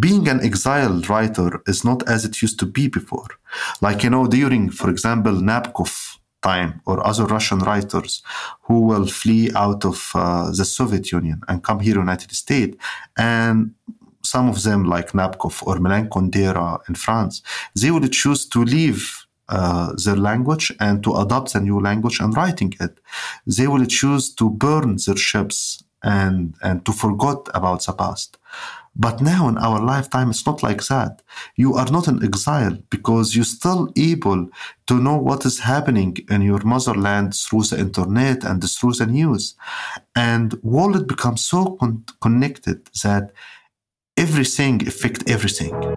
being an exiled writer is not as it used to be before. Like, you know, during, for example, Nabokov time or other Russian writers who will flee out of uh, the Soviet Union and come here United States. And some of them, like Nabokov or Milan Kundera in France, they would choose to leave uh, their language and to adopt a new language and writing it. They will choose to burn their ships and, and to forget about the past. But now in our lifetime, it's not like that. You are not in exile because you're still able to know what is happening in your motherland through the internet and through the news. And world becomes so con- connected that everything affect everything.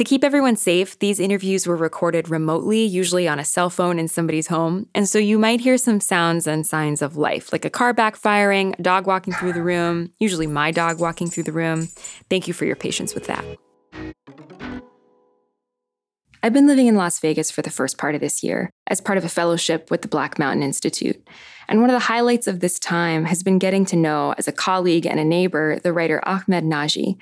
To keep everyone safe, these interviews were recorded remotely, usually on a cell phone in somebody's home, and so you might hear some sounds and signs of life, like a car backfiring, a dog walking through the room, usually my dog walking through the room. Thank you for your patience with that. I've been living in Las Vegas for the first part of this year as part of a fellowship with the Black Mountain Institute. And one of the highlights of this time has been getting to know, as a colleague and a neighbor, the writer Ahmed Naji.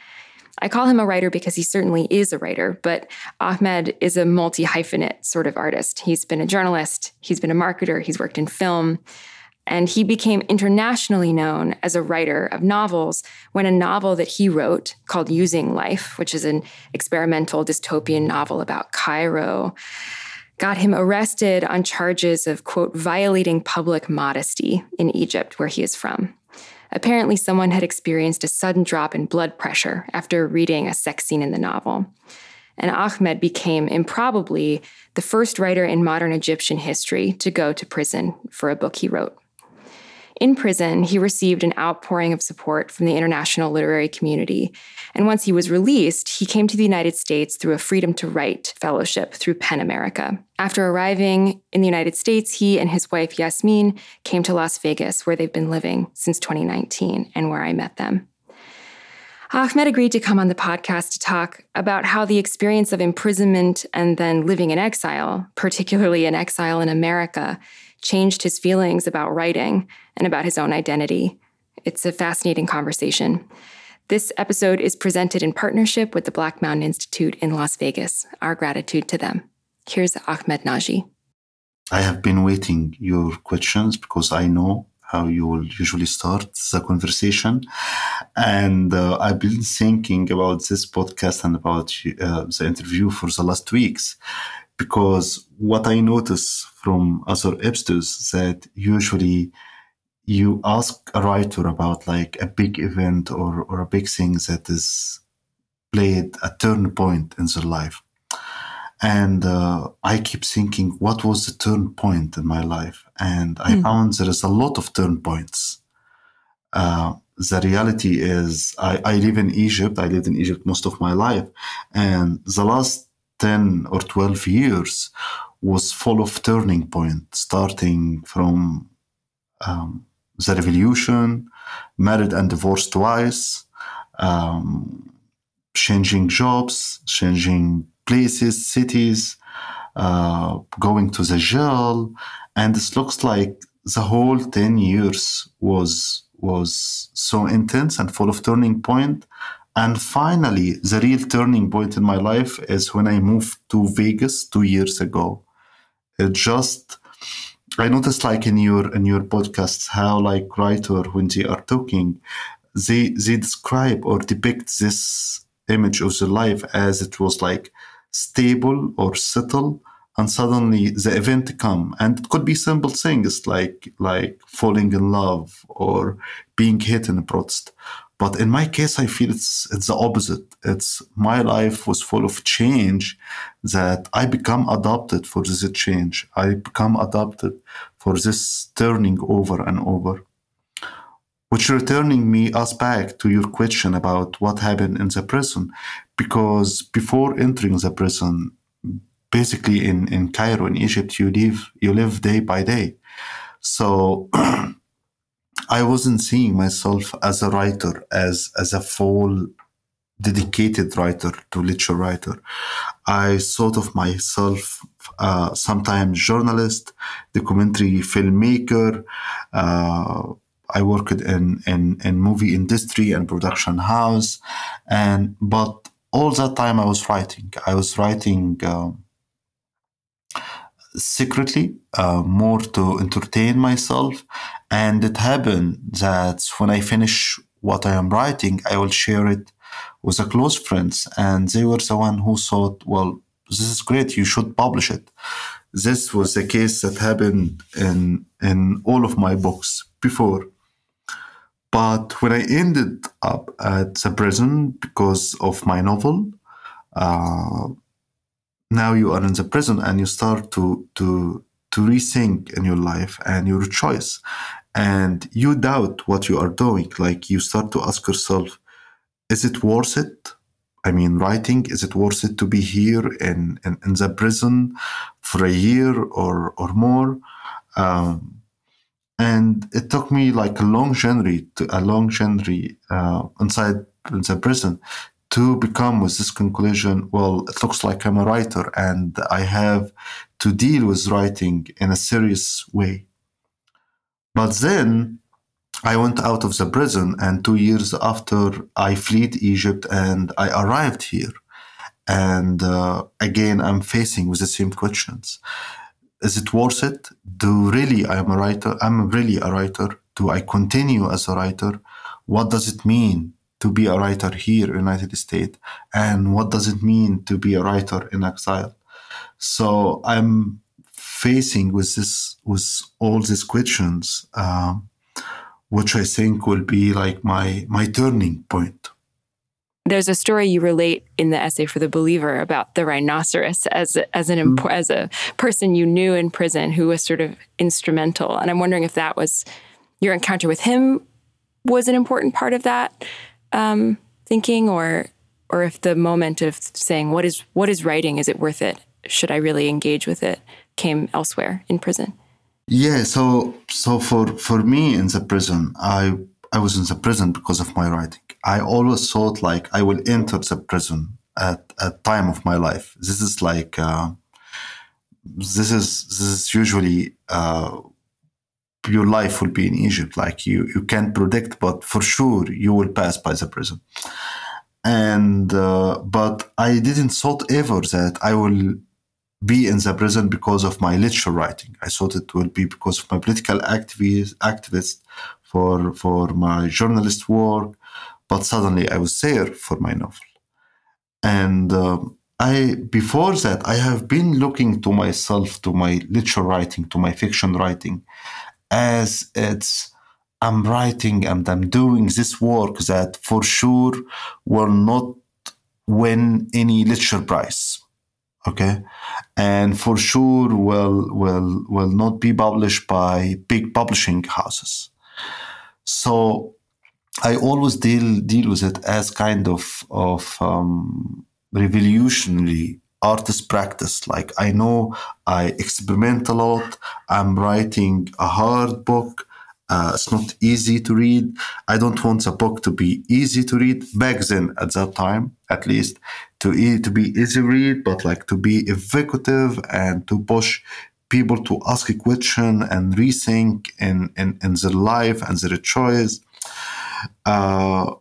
I call him a writer because he certainly is a writer, but Ahmed is a multi hyphenate sort of artist. He's been a journalist, he's been a marketer, he's worked in film, and he became internationally known as a writer of novels when a novel that he wrote called Using Life, which is an experimental dystopian novel about Cairo, got him arrested on charges of, quote, violating public modesty in Egypt, where he is from. Apparently, someone had experienced a sudden drop in blood pressure after reading a sex scene in the novel. And Ahmed became improbably the first writer in modern Egyptian history to go to prison for a book he wrote. In prison, he received an outpouring of support from the international literary community. And once he was released, he came to the United States through a Freedom to Write fellowship through PEN America. After arriving in the United States, he and his wife Yasmin came to Las Vegas, where they've been living since 2019 and where I met them. Ahmed agreed to come on the podcast to talk about how the experience of imprisonment and then living in exile, particularly in exile in America, changed his feelings about writing and about his own identity. It's a fascinating conversation. This episode is presented in partnership with the Black Mountain Institute in Las Vegas. Our gratitude to them. Here's Ahmed Naji. I have been waiting your questions because I know how you will usually start the conversation. And uh, I've been thinking about this podcast and about uh, the interview for the last weeks because what I notice from other episodes is that usually you ask a writer about like a big event or, or a big thing that is played a turn point in their life. And uh, I keep thinking, what was the turn point in my life? And I mm. found there is a lot of turn points. Uh, the reality is, I, I live in Egypt. I lived in Egypt most of my life. And the last 10 or 12 years was full of turning points, starting from um, the revolution, married and divorced twice, um, changing jobs, changing places, cities, uh, going to the jail, and it looks like the whole 10 years was was so intense and full of turning point and finally, the real turning point in my life is when I moved to Vegas two years ago. It just, I noticed like in your in your podcasts how like writer when they are talking, they they describe or depict this image of the life as it was like stable or settle and suddenly the event come. And it could be simple things like like falling in love or being hit in a protest but in my case, I feel it's it's the opposite. It's my life was full of change that I become adopted for this change. I become adopted for this turning over and over. Which returning me us back to your question about what happened in the prison, because before entering the prison, basically in, in Cairo in Egypt, you live you live day by day. So I wasn't seeing myself as a writer, as as a full dedicated writer to literature writer. I thought of myself uh, sometimes journalist, documentary filmmaker. Uh, I worked in, in in movie industry and production house, and but all that time I was writing. I was writing. Um, secretly, uh, more to entertain myself. And it happened that when I finish what I am writing, I will share it with a close friends. And they were the one who thought, well, this is great. You should publish it. This was the case that happened in, in all of my books before. But when I ended up at the prison because of my novel, uh, now you are in the prison and you start to to to rethink in your life and your choice and you doubt what you are doing like you start to ask yourself is it worth it? I mean writing is it worth it to be here in in, in the prison for a year or or more? Um, and it took me like a long journey to a long journey uh, inside the prison to become with this conclusion well it looks like i'm a writer and i have to deal with writing in a serious way but then i went out of the prison and two years after i fled egypt and i arrived here. And uh, again i'm facing with the same questions. Is it worth it? Do really i am a writer i'm really a writer. Do i continue as a writer? What does it mean to be a writer here in United States? And what does it mean to be a writer in exile. So I'm facing with this with all these questions, um, which I think will be like my my turning point. There's a story you relate in the essay for the Believer about the rhinoceros as as an mm-hmm. as a person you knew in prison who was sort of instrumental, and I'm wondering if that was your encounter with him was an important part of that um, thinking, or or if the moment of saying what is what is writing, is it worth it? Should I really engage with it? Came elsewhere in prison. Yeah. So so for for me in the prison, I I was in the prison because of my writing. I always thought like I will enter the prison at a time of my life. This is like uh, this is this is usually uh, your life will be in Egypt. Like you, you can't predict, but for sure you will pass by the prison. And uh, but I didn't thought ever that I will be in the prison because of my literature writing. I thought it will be because of my political activist, activist for for my journalist work. But suddenly I was there for my novel, and. Uh, I before that I have been looking to myself, to my literature writing, to my fiction writing, as it's I'm writing and I'm doing this work that for sure will not win any literature prize. Okay. And for sure will will will not be published by big publishing houses. So I always deal deal with it as kind of of um, revolutionary artist practice. Like I know I experiment a lot. I'm writing a hard book. Uh, it's not easy to read. I don't want a book to be easy to read back then at that time, at least to e- to be easy read, but like to be evocative and to push people to ask a question and rethink in, in, in their life and their choice. Uh,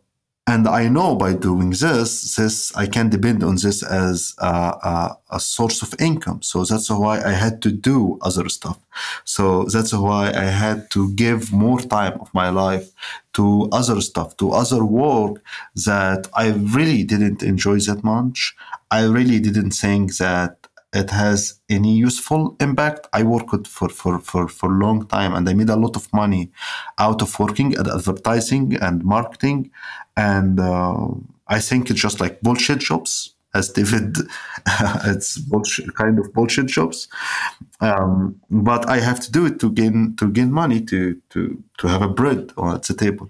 and I know by doing this, this I can depend on this as a, a, a, source of income. So that's why I had to do other stuff. So that's why I had to give more time of my life to other stuff, to other work that I really didn't enjoy that much. I really didn't think that it has any useful impact. I worked for, for, for, for a long time and I made a lot of money out of working at advertising and marketing. And uh, I think it's just like bullshit jobs, as David, it's bullshit, kind of bullshit jobs. Um, but I have to do it to gain to gain money to to to have a bread at the table.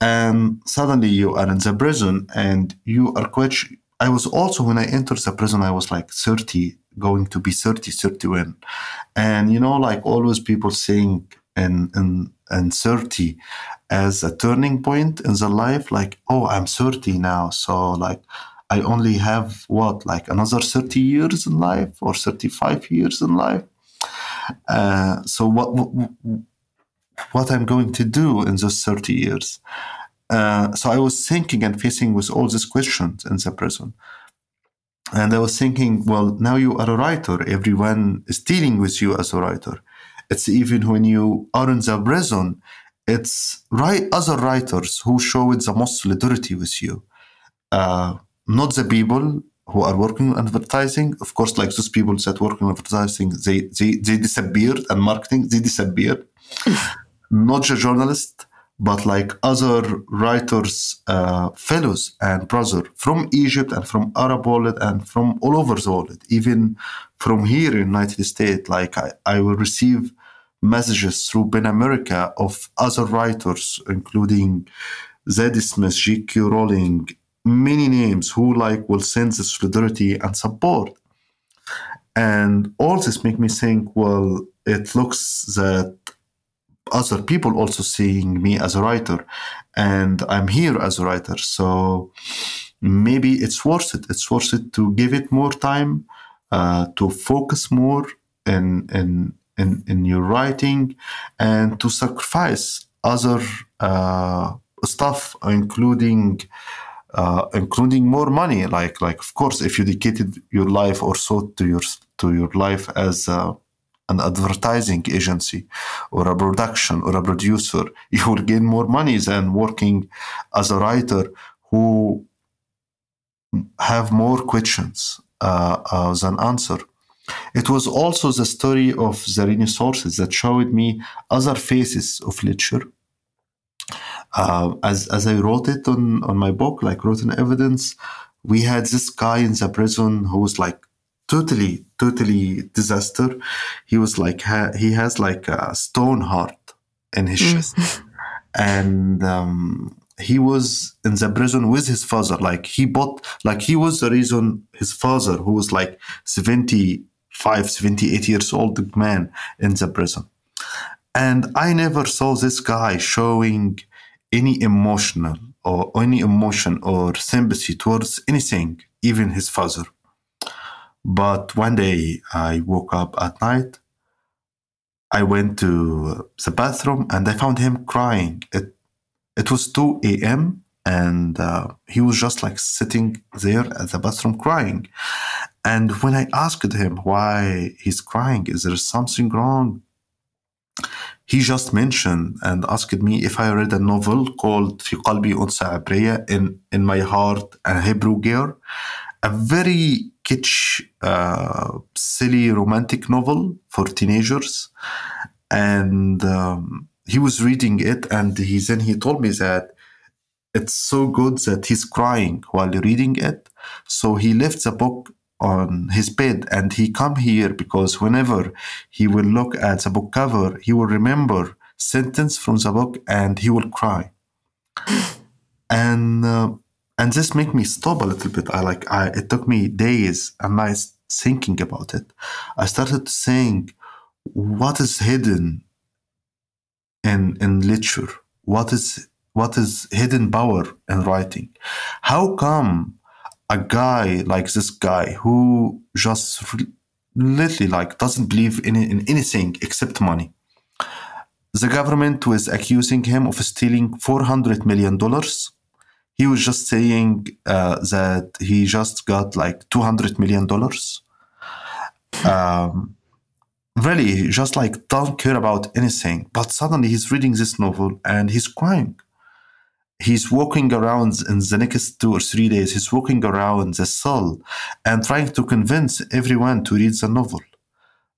And suddenly you are in the prison and you are quite. I was also when I entered the prison, I was like 30 going to be 30, 31. And, you know, like always people saying and and and 30 as a turning point in the life like oh i'm 30 now. So like i only have what like another 30 years in life or 35 years in life? Uh, so what, what what i'm going to do in those 30 years? Uh, so i was thinking and facing with all these questions in the prison and i was thinking well now you are a writer everyone is dealing with you as a writer it's even when you are in the prison, it's right other writers who show it the most solidarity with you. Uh, not the people who are working on advertising. Of course, like those people that work on advertising, they they, they disappeared and marketing, they disappeared. not the journalist, but like other writers, uh, fellows and brother from Egypt and from Arab world and from all over the world, even from here in United States. Like I, I will receive messages through PEN America of other writers, including Zadie Smith, J.K. Rowling, many names who like will send the solidarity and support. And all this make me think, well, it looks that other people also seeing me as a writer and I'm here as a writer. So maybe it's worth it. It's worth it to give it more time, uh, to focus more in, in in, in your writing and to sacrifice other uh, stuff, including uh, including more money. Like like of course, if you dedicated your life or so to your to your life as a, an advertising agency or a production or a producer, you will gain more money than working as a writer who have more questions uh, uh, than answer. It was also the story of the sources that showed me other faces of literature. Uh, as as I wrote it on on my book, like Rotten Evidence, we had this guy in the prison who was like totally totally disaster. He was like ha- he has like a stone heart in his mm. chest, and um, he was in the prison with his father. Like he bought, like he was the reason his father, who was like 70 75, 78 years old man in the prison. And I never saw this guy showing any emotional or any emotion or sympathy towards anything, even his father. But one day I woke up at night. I went to the bathroom and I found him crying. It, it was 2 a.m. and uh, he was just like sitting there at the bathroom crying. And when I asked him why he's crying, is there something wrong? He just mentioned and asked me if I read a novel called في قلبي أنثى عبرية in, in my heart a Hebrew girl, a very kitsch, uh, silly romantic novel for teenagers. And um, he was reading it and he then he told me that it's so good that he's crying while reading it. So he left the book on his bed and he come here because whenever he will look at the book cover he will remember sentence from the book and he will cry and uh, and this made me stop a little bit i like i it took me days and nights thinking about it i started to think what is hidden in in literature what is what is hidden power in writing how come a guy like this guy who just literally like doesn't believe in, in anything except money. The government was accusing him of stealing 400 million dollars. He was just saying uh, that he just got like 200 million dollars. Um, really, just like don't care about anything. But suddenly he's reading this novel and he's crying he's walking around in the next two or three days he's walking around the cell and trying to convince everyone to read the novel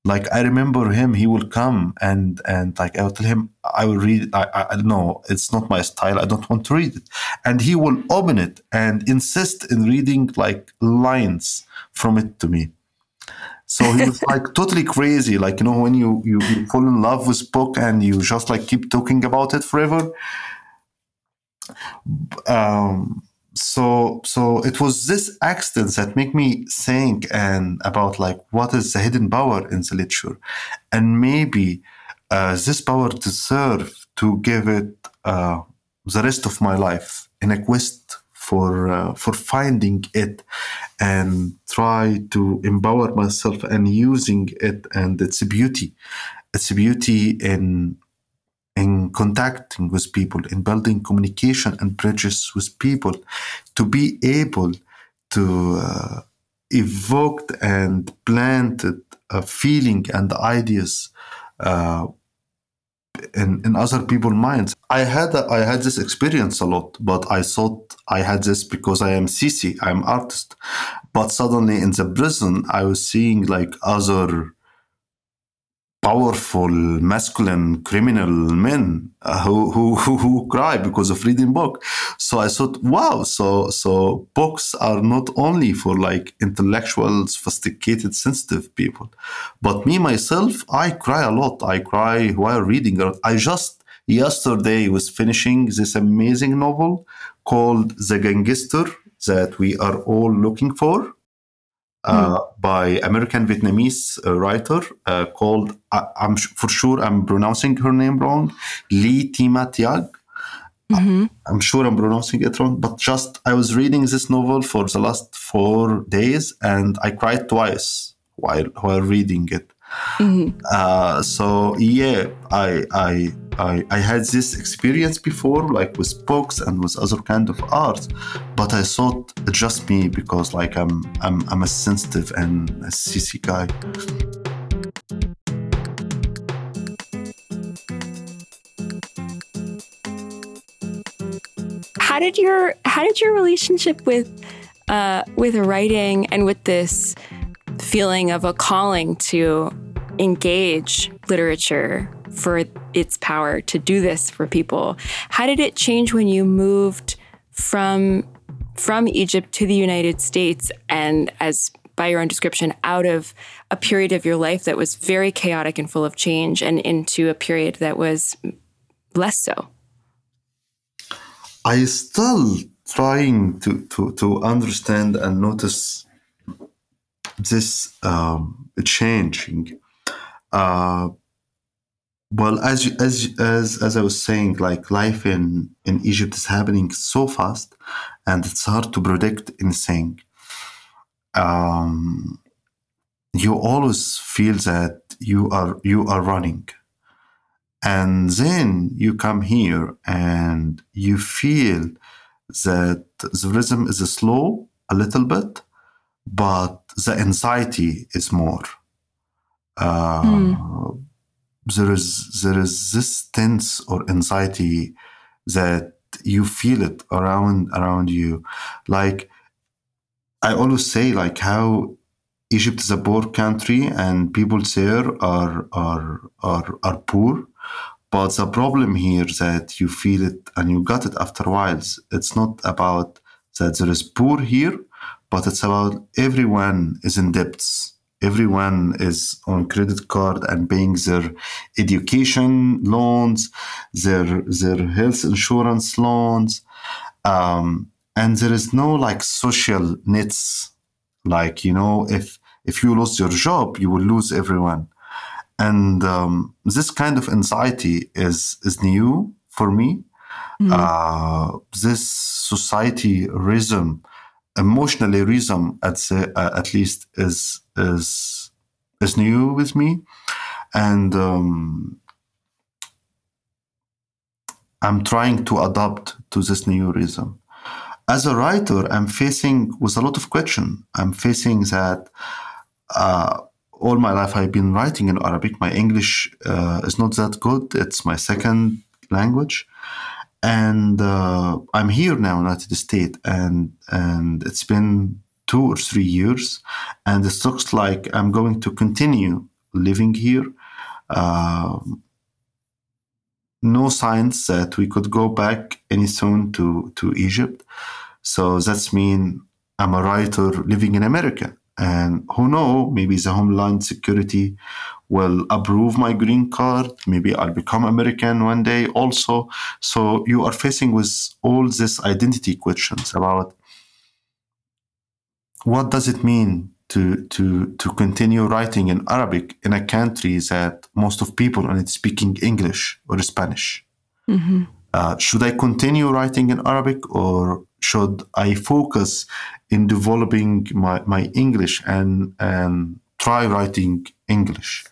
like i remember him he will come and and like i will tell him i will read i i, don't know it's not my style i don't want to read it. And he will open it and insist in reading like lines from it to me. So he was like totally crazy like you know when you, you you fall in love with book and you just like keep talking about it forever um, so so it was this accident that make me think and about like what is the hidden power in the literature? And maybe uh, this power deserve to give it uh, the rest of my life in a quest for uh, for finding it and try to empower myself and using it and its beauty. Its beauty in in contacting with people in building communication and bridges with people to be able to uh, evoke and plant a feeling and ideas uh, in, in other people's minds. I had a, I had this experience a lot, but I thought I had this because I am CC, I'm artist. But suddenly in the prison, I was seeing like other powerful masculine criminal men uh, who, who, who cry because of reading book. So i thought wow so so books are not only for like intellectual sophisticated sensitive people. But me myself i cry a lot. I cry while reading. I just yesterday was finishing this amazing novel called the gangster that we are all looking for uh, mm. by American Vietnamese uh, writer uh, called I, am for sure I'm pronouncing her name wrong, Lee Tima Tiag. Mm-hmm. I'm sure I'm pronouncing it wrong, but just I was reading this novel for the last four days and I cried twice while while reading it. Mm-hmm. Uh, so yeah, I, I I I had this experience before, like with books and with other kind of art, but I thought just me because like I'm I'm I'm a sensitive and a CC guy. How did your how did your relationship with uh, with writing and with this feeling of a calling to engage literature for its power to do this for people. How did it change when you moved from from Egypt to the United States and as by your own description out of a period of your life that was very chaotic and full of change and into a period that was less so? I still trying to to to understand and notice this um, changing. Uh, well, as as as as I was saying, like life in in Egypt is happening so fast, and it's hard to predict anything. Um, you always feel that you are you are running, and then you come here and you feel that the rhythm is slow a little bit, but the anxiety is more. Uh, mm. There is there is this tense or anxiety that you feel it around around you, like I always say, like how Egypt is a poor country and people there are are are are poor. But the problem here that you feel it and you got it after a while. It's not about that there is poor here, but it's about everyone is in debts. Everyone is on credit card and paying their education loans, their their health insurance loans, um, and there is no like social nets. Like you know, if if you lose your job, you will lose everyone, and um, this kind of anxiety is is new for me. Mm-hmm. Uh, this society rhythm emotionally rhythm at the, uh, at least is is is new with me, and um, I'm trying to adapt to this new rhythm. As a writer, I'm facing with a lot of question. I'm facing that uh, all my life I've been writing in Arabic. My English uh, is not that good. It's my second language, and uh, I'm here now in United States, and and it's been two or three years, and it looks like I'm going to continue living here. Uh, no signs that we could go back any soon to to Egypt, so that's mean I'm a writer living in America, and who know maybe the Homeland Security will approve my green card. Maybe I'll become American one day also. So you are facing with all these identity questions about what does it mean to to to continue writing in Arabic in a country that most of people are speaking English or Spanish. Mm-hmm. Uh, should I continue writing in Arabic or should I focus in developing my, my English and and try writing English?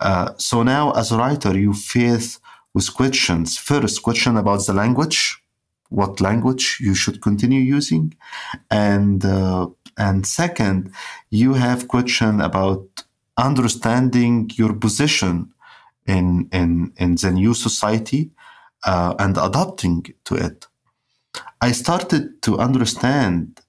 Uh, so now, as a writer, you face with questions. First, question about the language, what language you should continue using, and uh, and second, you have question about understanding your position in in in the new society uh, and adapting to it. I started to understand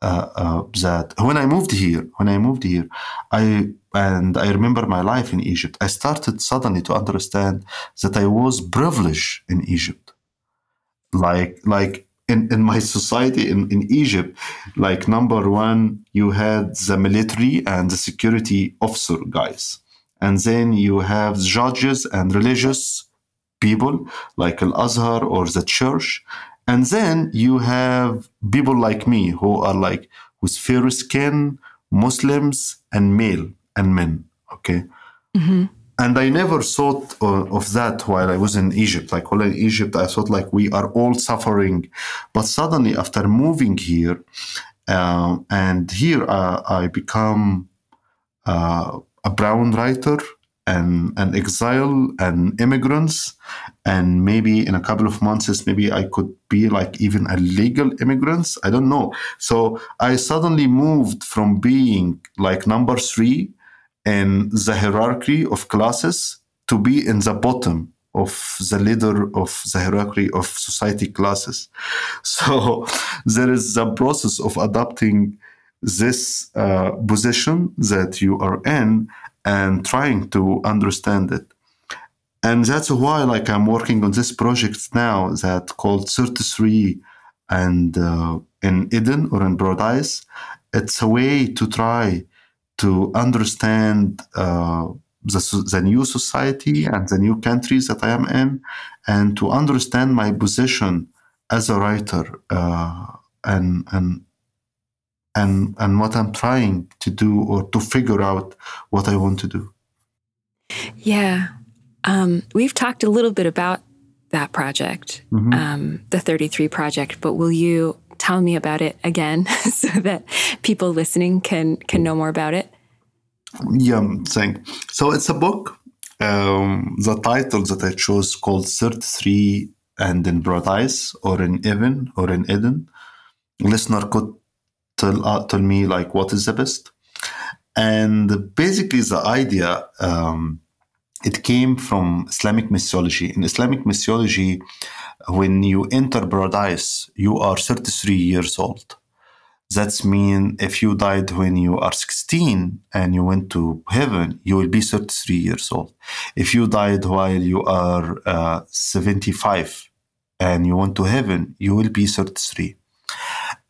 Uh, uh, that when I moved here, when I moved here, I and I remember my life in Egypt. I started suddenly to understand that I was privileged in Egypt. Like like in, in my society in, in Egypt, like number one, you had the military and the security officer guys. And then you have judges and religious people like Al Azhar or the church. And then you have people like me who are like with fair skin, Muslims, and male and men. Okay. Mm-hmm. And I never thought of that while I was in Egypt. Like while in Egypt, I thought like we are all suffering. But suddenly, after moving here, uh, and here uh, I become uh, a brown writer and an exile and immigrants and maybe in a couple of months maybe i could be like even a legal immigrant i don't know. So i suddenly moved from being like number three in the hierarchy of classes to be in the bottom of the leader of the hierarchy of society classes. So there is the process of adapting this uh, position that you are in and trying to understand it. And that's why like i'm working on this project now that called 33 and uh, in eden or in Paradise it's a way to try to understand uh, the, the new society and the new countries that i am in and to understand my position as a writer uh, and and and and what i'm trying to do or to figure out what i want to do yeah um, we've talked a little bit about that project, mm-hmm. um, the 33 project, but will you tell me about it again so that people listening can can know more about it? Yeah, thank. So it's a book. Um, the title that I chose called 33 and in Paradise or in Eden or in Eden. Listener could tell, uh, tell me like what is the best. And basically the idea um, it came from Islamic mythology. In Islamic mythology, when you enter paradise, you are 33 years old. That's mean if you died when you are 16 and you went to heaven, you will be 33 years old. If you died while you are uh, 75 and you went to heaven, you will be 33.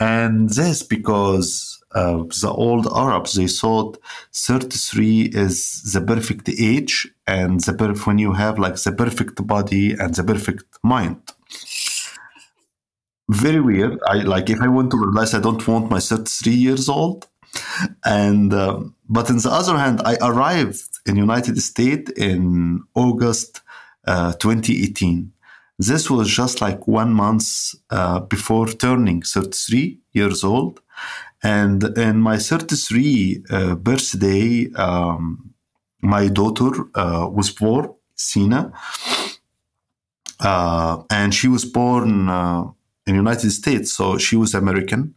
And this because uh, the old Arabs, they thought 33 is the perfect age and the perf- when you have like the perfect body and the perfect mind. Very weird. I like if I want to realize I don't want my 33 years old. And uh, but on the other hand, I arrived in United States in August uh, 2018. This was just like one month uh, before turning 33 years old. And in my 33 uh, birthday, um, my daughter uh, was born, Sina, uh, and she was born uh, in United States, so she was American.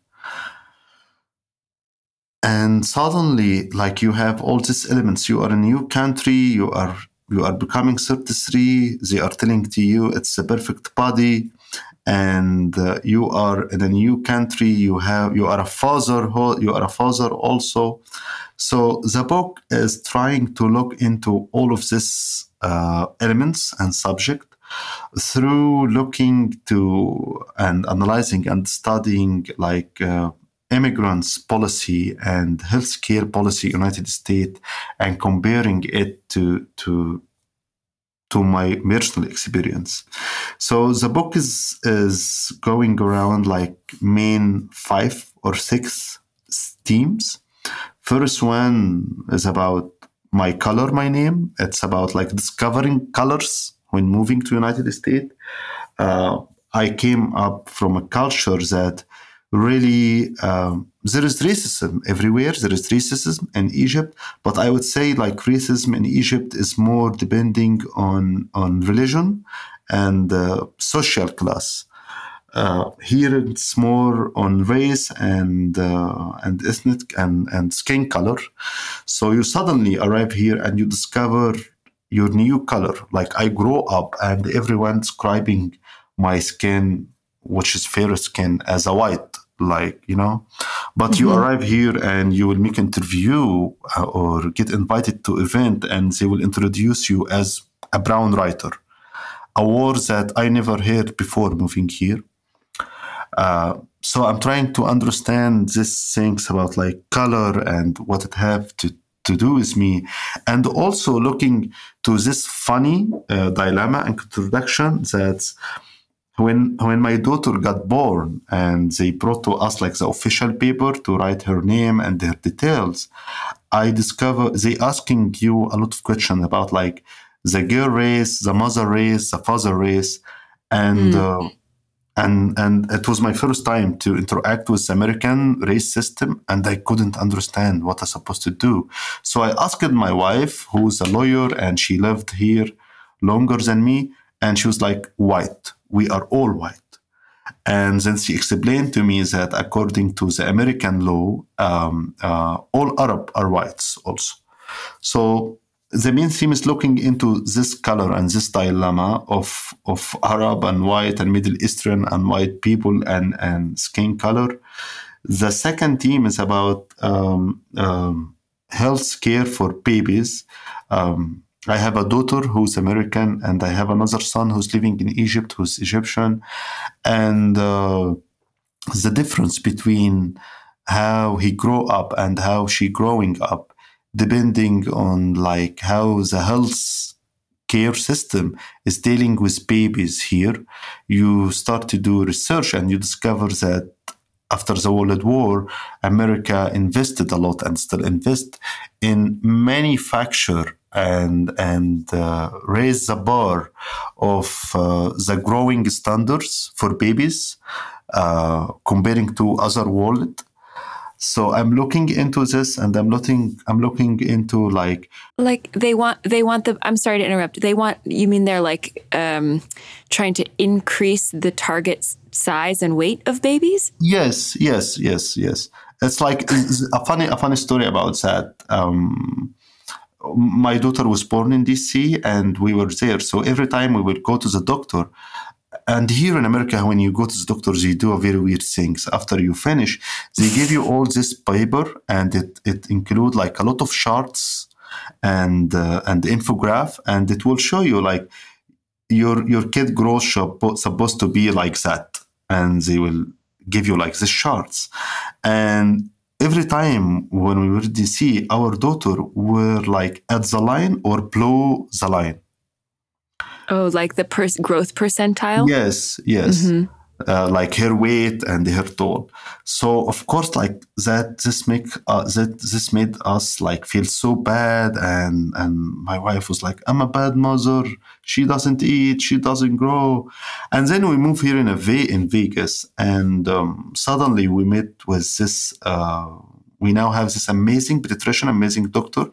And suddenly, like you have all these elements, you are a new country, you are you are becoming 33. They are telling to you it's a perfect body and uh, you are in a new country you have you are a father you are a father also so the book is trying to look into all of these uh, elements and subject through looking to and analyzing and studying like uh, immigrants policy and healthcare policy united states and comparing it to to to my personal experience. So the book is is going around like main five or six themes. First one is about my color, my name. It's about like discovering colors when moving to United States. Uh, I came up from a culture that really um, there is racism everywhere. There is racism in Egypt, but I would say like racism in Egypt is more depending on on religion and uh, social class. Uh, here it's more on race and uh, and ethnic and, and skin color. So you suddenly arrive here and you discover your new color. Like I grow up and everyone describing my skin, which is fair skin, as a white. Like you know, but mm-hmm. you arrive here and you will make interview uh, or get invited to event, and they will introduce you as a brown writer, a word that I never heard before moving here. Uh, so I'm trying to understand these things about like color and what it have to to do with me, and also looking to this funny uh, dilemma and contradiction that when when my daughter got born and they brought to us like the official paper to write her name and her details, I discover they asking you a lot of questions about like the girl race, the mother race, the father race, and. Mm. Uh, and and it was my first time to interact with the American race system, and I couldn't understand what I'm supposed to do. So I asked my wife, who's a lawyer, and she lived here longer than me, and she was like, "White, we are all white." And then she explained to me that according to the American law, um, uh, all Arab are whites also. So the main theme is looking into this color and this dilemma of of Arab and white and Middle Eastern and white people and and skin color. The second theme is about um, um, health care for babies. Um, I have a daughter who's American, and I have another son who's living in Egypt who's Egyptian, and uh, the difference between how he grew up and how she growing up depending on like how the health care system is dealing with babies here you start to do research and you discover that after the world war america invested a lot and still invest in manufacture and and uh, raise the bar of uh, the growing standards for babies uh, comparing to other world so i'm looking into this and i'm looking i'm looking into like like they want they want the i'm sorry to interrupt. They want you mean they're like um trying to increase the target size and weight of babies? Yes yes yes yes. It's like it's a funny a funny story about that. Um my daughter was born in dc and we were there. So every time we would go to the doctor and here in America, when you go to the doctors, you do a very weird things. After you finish, they give you all this paper, and it it include like a lot of charts and uh, and infograph, and it will show you like your your kid growth supposed to be like that, and they will give you like the charts, and every time when we were DC, our daughter were like at the line or below the line Oh, like the per- growth percentile? Yes, yes. Mm-hmm. Uh, like her weight and her tall. So of course, like that, this make uh, that this made us like feel so bad, and and my wife was like, "I'm a bad mother. She doesn't eat. She doesn't grow." And then we move here in a v- in Vegas, and um, suddenly we met with this. Uh, we now have this amazing pediatrician, amazing doctor,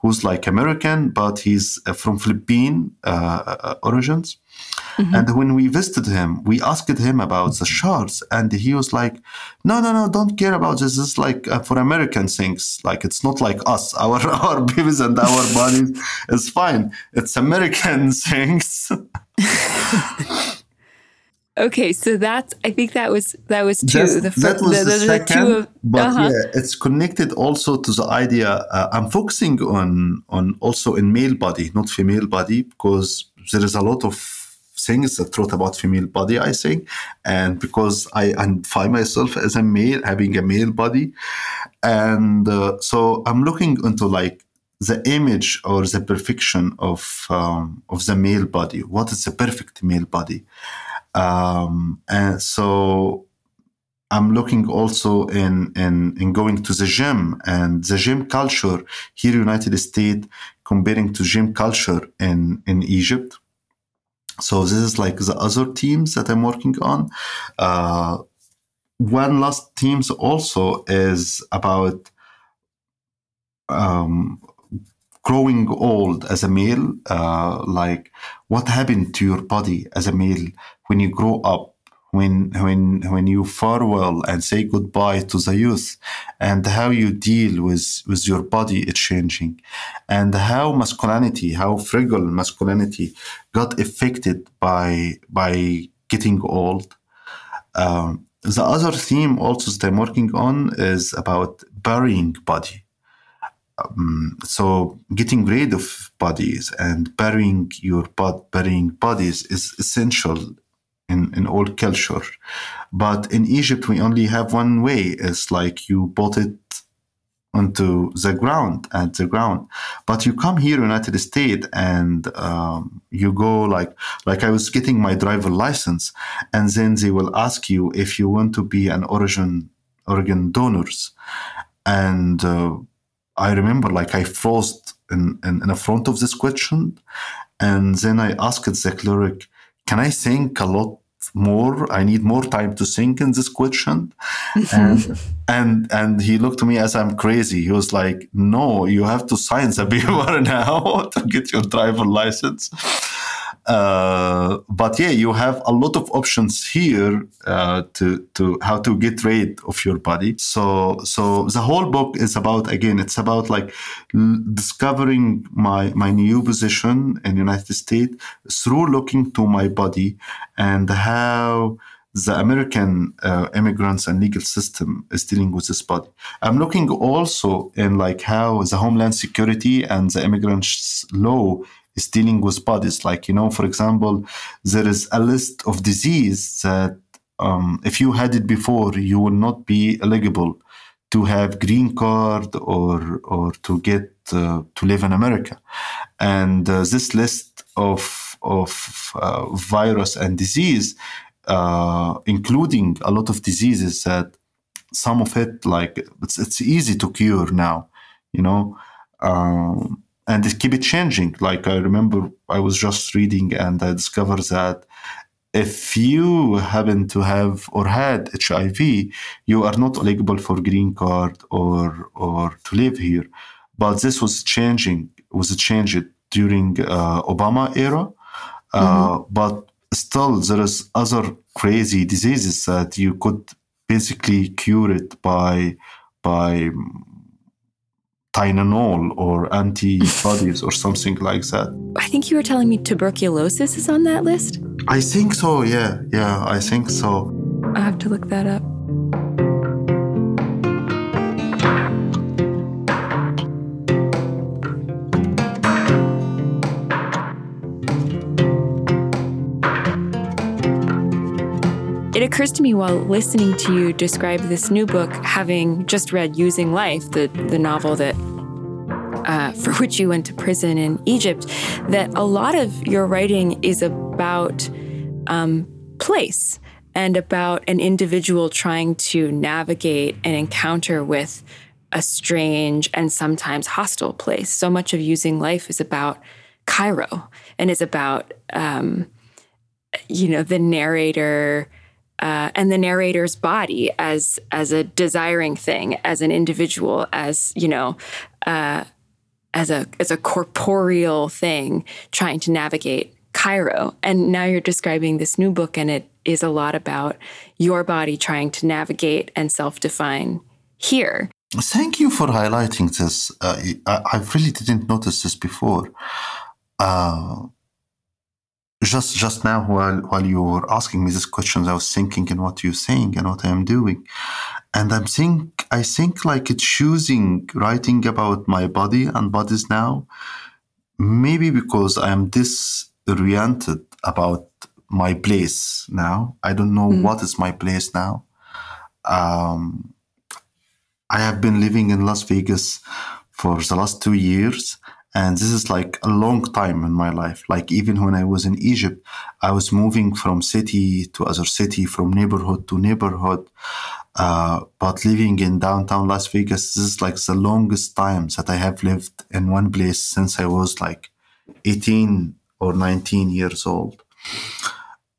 who's like American, but he's uh, from Philippine uh, uh, origins. Mm-hmm. And when we visited him, we asked him about the charts, and he was like, "No, no, no, don't care about this. This is like uh, for American things. Like it's not like us. Our our babies and our bodies is fine. It's American things." Okay, so that's I think that was that was two. That's, the, that was the, the, the second, of, but uh-huh. yeah, it's connected also to the idea. Uh, I'm focusing on on also in male body, not female body, because there is a lot of things that wrote about female body. I think, and because I find myself as a male having a male body, and uh, so I'm looking into like the image or the perfection of um, of the male body. What is the perfect male body? Um, and so I'm looking also in, in, in going to the gym and the gym culture here United States comparing to gym culture in, in Egypt. So this is like the other teams that I'm working on. Uh, one last teams also is about um, growing old as a male. Uh, like what happened to your body as a male when you grow up when when when you farewell and say goodbye to the youth? And how you deal with with your body changing. And how masculinity how fragile masculinity got affected by by getting old. Um, the other theme also that i'm working on is about burying body um, so getting rid of bodies and burying your bod, burying bodies is essential in, in all culture. But in Egypt, we only have one way. It's like you put it onto the ground at the ground but you come here united states and um, you go like like i was getting my driver license and then they will ask you if you want to be an origin organ donors and uh, i remember like i froze in, in, in front of this question and then i asked the cleric can i think a lot more? I need more time to think in this question. And and and he looked at me as i'm crazy. He was like no you have to sign the paper now to get your driver license uh, but yeah, you have a lot of options here uh, to to how to get rid of your body. So so the whole book is about again, it's about like l- discovering my my new position in the United States through looking to my body and how the American uh, immigrants and legal system is dealing with this body. I'm looking also in like how the Homeland Security and the immigrants law is dealing with bodies. Like, you know, for example, there is a list of disease that um, if you had it before, you will not be eligible to have green card or or to get uh, to live in America. And uh, this list of of uh, virus and disease, uh, including a lot of diseases that some of it like it's it's easy to cure now, you know. Um, and it keep it changing. Like I remember I was just reading and I discovered that if you happen to have or had HIV, you are not eligible for green card or or to live here. But this was changing, was changed during uh, Obama era. Uh, mm-hmm. But still, there is other crazy diseases that you could basically cure it by by Tylenol or antibodies or something like that. I think you were telling me tuberculosis is on that list. I think so, yeah. Yeah, I think so. I have to look that up. It occurs to me while listening to you describe this new book, having just read Using Life, the, the novel that uh, for which you went to prison in Egypt, that a lot of your writing is about um, place and about an individual trying to navigate an encounter with a strange and sometimes hostile place. So much of Using Life is about Cairo and is about, um, you know, the narrator uh, and the narrator's body as as a desiring thing, as an individual, as you know, uh, as a as a corporeal thing, trying to navigate Cairo. And now you're describing this new book, and it is a lot about your body trying to navigate and self define here. Thank you for highlighting this. Uh, I, I, really didn't notice this before. Uh, just just now while while you were asking me these questions, I was thinking in what you're saying and what I'm doing, and I'm think I think like it's choosing writing about my body and bodies now, maybe because I am disoriented about my place now. I don't know mm. what is my place now. Um, I have been living in Las Vegas for the last two years and this is like a long time in my life. Like even when I was in Egypt, I was moving from city to other city, from neighborhood to neighborhood. Uh, but living in downtown Las Vegas, this is like the longest time that I have lived in one place since I was like 18 or 19 years old.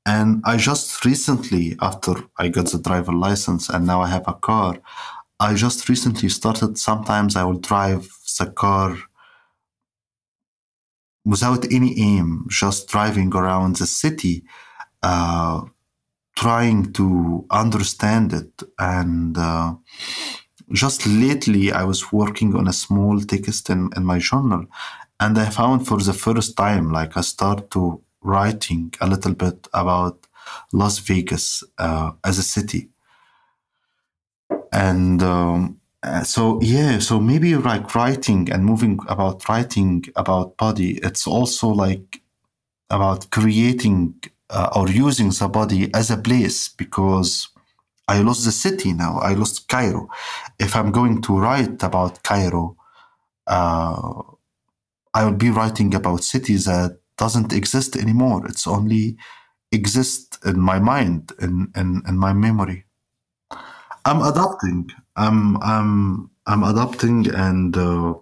And I just recently, after I got the driver license and now I have a car, I just recently started. Sometimes I will drive the car without any aim, just driving around the city, uh, trying to understand it. And uh, just lately, I was working on a small text in, in my journal, and I found for the first time, like I start to writing a little bit about Las Vegas uh, as a city. And um, uh, so yeah so maybe like writing and moving about writing about body it's also like about creating uh, or using the body as a place because i lost the city now i lost cairo. If i'm going to write about cairo uh, i will be writing about cities that doesn't exist anymore. It's only exists in my mind in, in, in my memory. I'm adapting I'm I'm I'm adapting and uh,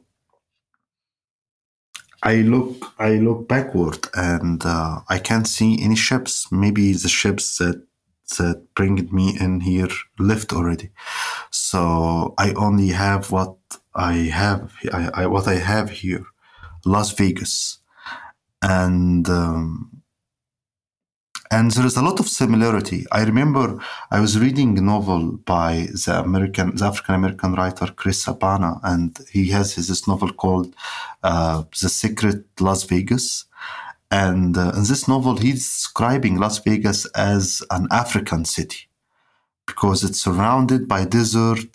I look I look backward and uh, I can't see any ships. Maybe the ships that that bring me in here left already. So I only have what I have. I, I what I have here, Las Vegas, and um, and there is a lot of similarity. I remember I was reading a novel by the American, the African American writer Chris Abani, and he has his, this novel called uh, "The Secret Las Vegas." And uh, in this novel, he's describing Las Vegas as an African city because it's surrounded by desert.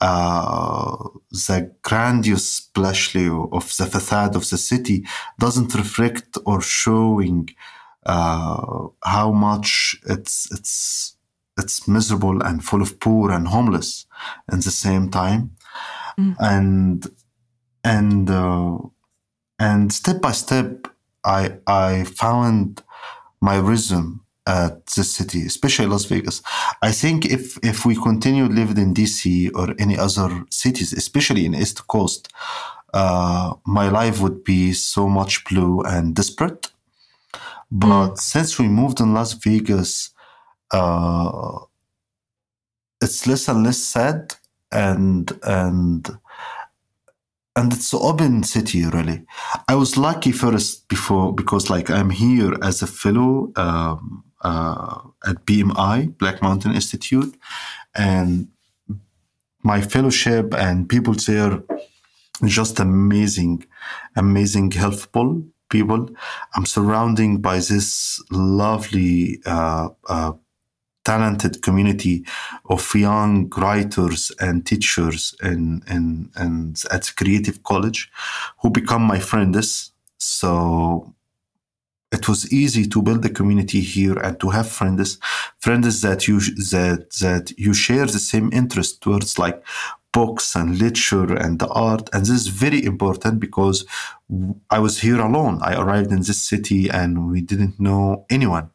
Uh, the grandiose splashly of the facade of the city doesn't reflect or showing uh, how much it's it's it's miserable and full of poor and homeless in the same time, mm. and and uh, and step by step, I I found my rhythm at the city, especially Las Vegas. I think if if we continued living in DC or any other cities, especially in East Coast, uh, my life would be so much blue and desperate. But mm. since we moved in Las Vegas, uh, it's less and less sad and and and it's an open city really i was lucky first before because like i'm here as a fellow um, uh, at bmi black mountain institute and my fellowship and people there just amazing amazing helpful people. I'm surrounded by this lovely, uh, uh, talented community of young writers and teachers and in, in, at Creative College who become my friends. So it was easy to build a community here and to have friends, friends that you that that you share the same interest towards like books and literature and the art. And this is very important because I was here alone. I arrived in this city and we didn't know anyone.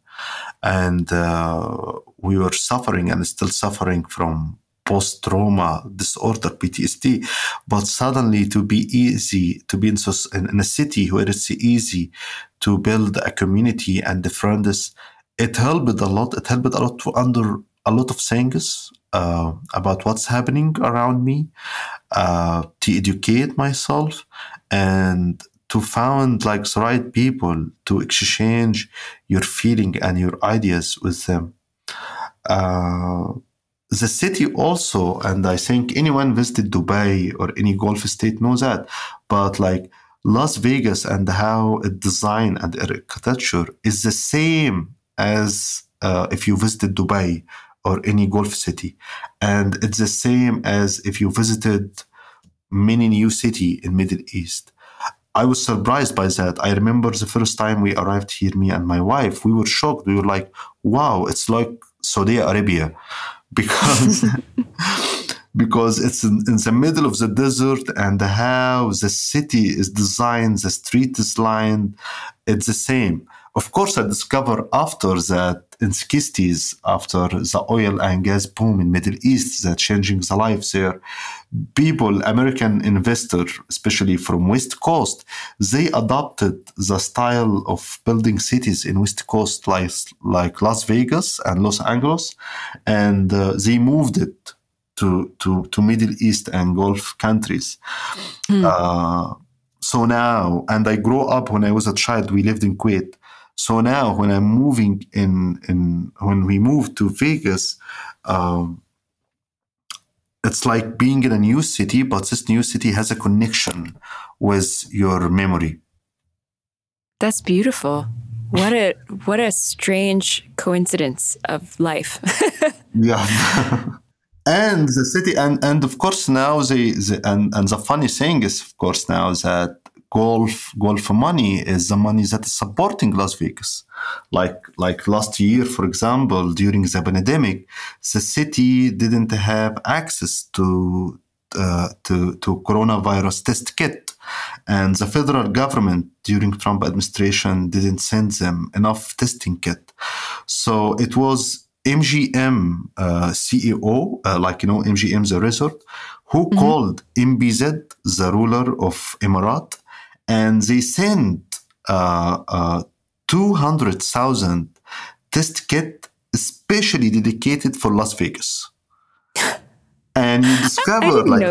And uh, we were suffering and still suffering from post trauma disorder, PTSD. But suddenly, to be easy, to be in, in, a city where it's easy to build a community and the friends, it helped a lot. It helped a lot to under a lot of things uh, about what's happening around me, uh, to educate myself, and to find like the right people to exchange your feeling and your ideas with them. Uh, the city also, and I think anyone visited Dubai or any Gulf state knows that, but like Las Vegas and how it design and architecture is the same as uh, if you visited Dubai or any Gulf city. And it's the same as if you visited many new city in Middle East. I was surprised by that. I remember the first time we arrived here, me and my wife, we were shocked. We were like, wow, it's like Saudi Arabia because because it's in, in, the middle of the desert and how the city is designed, the street is lined, it's the same. Of course, I discovered after that in 60s after the oil and gas boom in Middle East that changing the lives there, people, American investor, especially from West Coast, they adopted the style of building cities in West Coast like, like Las Vegas and Los Angeles, and uh, they moved it to, to, to Middle East and Gulf countries. Mm. Uh, so now, and I grew up when I was a child, we lived in Kuwait. So now, when I'm moving in, in when we moved to Vegas, um, it's like being in a new city, but this new city has a connection with your memory. That's beautiful. What a what a strange coincidence of life. yeah. and the city and and of course now the, the and and the funny thing is of course now that Gulf Gulf money is the money that is supporting Las Vegas. Like like last year, for example, during the pandemic, the city didn't have access to uh, to to coronavirus test kit, and the federal government during Trump administration didn't send them enough testing kit. So it was MGM uh, CEO, uh, like you know MGM the resort, who mm-hmm. called MBZ the ruler of Emirat and they sent uh, uh, 200,000 test kit especially dedicated for Las Vegas. and you discover like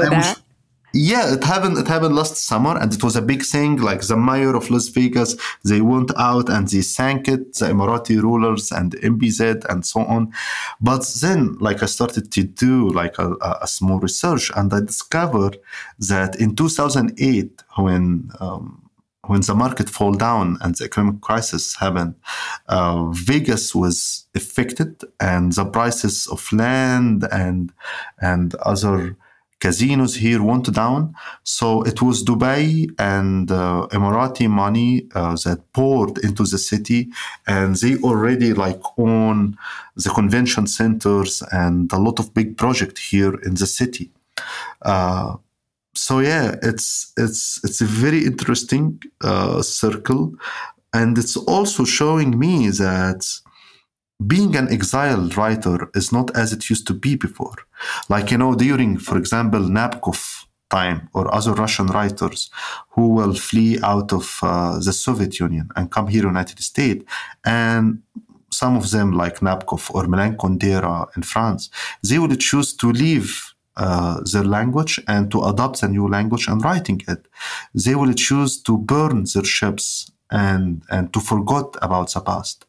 yeah, it happened. It happened last summer, and it was a big thing. Like the mayor of Las Vegas, they went out and they sank it. The Emirati rulers and MBZ and so on. But then, like I started to do like a, a small research, and I discovered that in 2008, when um, when the market fall down and the economic crisis happened, uh, Vegas was affected, and the prices of land and and other casinos here went down. So it was Dubai and uh, Emirati money uh, that poured into the city, and they already like own the convention centers and a lot of big project here in the city. Uh, so yeah, it's it's it's a very interesting uh, circle, and it's also showing me that being an exiled writer is not as it used to be before. Like, you know, during, for example, Nabokov time or other Russian writers who will flee out of uh, the Soviet Union and come here to the United States. And some of them, like Nabokov or Milan Kundera in France, they would choose to leave uh, their language and to adopt a new language and writing it. They will choose to burn their ships and, and to forget about the past.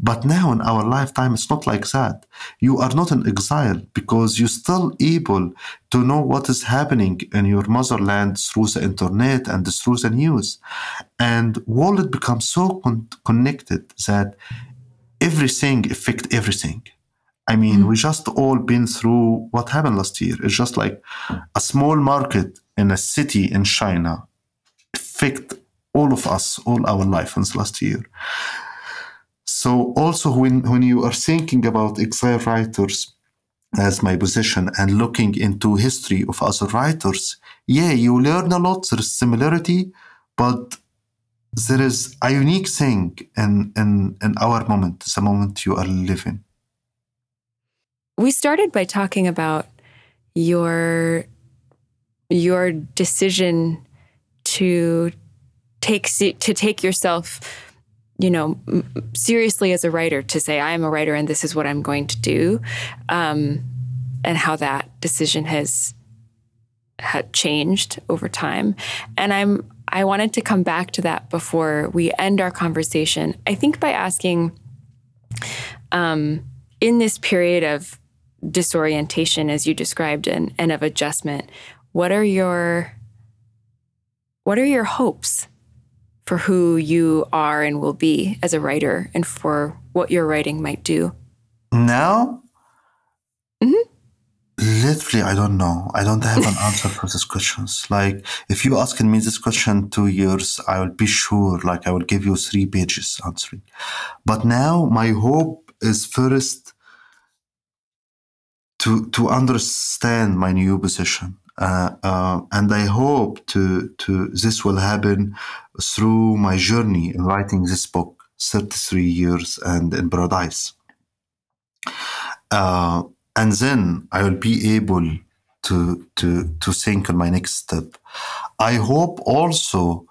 But now in our lifetime, it's not like that. You are not in exile because you're still able to know what is happening in your motherland through the internet and through the news. And world becomes so con- connected that everything affect everything. I mean, mm we just all been through what happened last year. It's just like a small market in a city in China affect all of us, all our life in last year. So also when, when you are thinking about exile writers as my position and looking into history of other writers, yeah, you learn a lot. There is similarity, but there is a unique thing in, in, in our moment, the moment you are living. We started by talking about your your decision to take to take yourself you know, seriously as a writer to say, I am a writer and this is what I'm going to do, um, and how that decision has had changed over time. And I'm I wanted to come back to that before we end our conversation. I think by asking, um, in this period of disorientation, as you described, and, and of adjustment, what are your what are your hopes for who you are and will be as a writer and for what your writing might do? Now? Mm-hmm. Literally, I don't know. I don't have an answer for these questions. Like, if you asking me this question two years, I will be sure, like, I will give you three pages answering. But now, my hope is first to to understand my new position and I hope to to this will happen through my journey in writing this book, 33 years and in paradise. Uh, and then I will be able to to to think on my next step. I hope also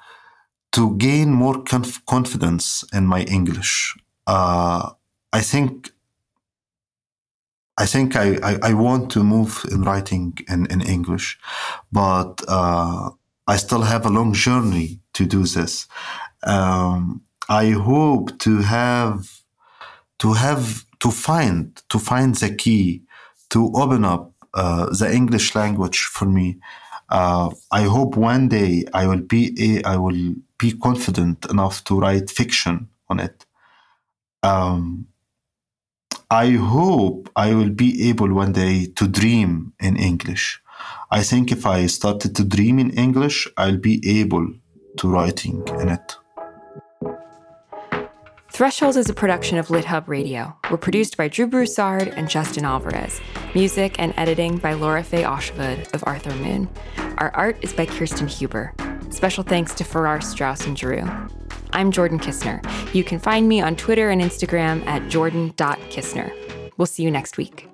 to gain more conf- confidence in my English. Uh, I think I think I, I, I, want to move in writing in, in English, but uh, I still have a long journey to do this. Um, I hope to have to have to find to find the key to open up uh, the English language for me. Uh, I hope one day I will be a, I will be confident enough to write fiction on it. Um, I hope I will be able one day to dream in English. I think if I started to dream in English, I'll be able to writing in it. Threshold is a production of LitHub Radio. We're produced by Drew Broussard and Justin Alvarez. Music and editing by Lora-Faye Åshuvud of Arthur Moon. Our art is by Kirsten Huber. Special thanks to Farrar Straus and Giroux. I'm Jordan Kisner. You can find me on Twitter and Instagram at jordan.kisner. We'll see you next week.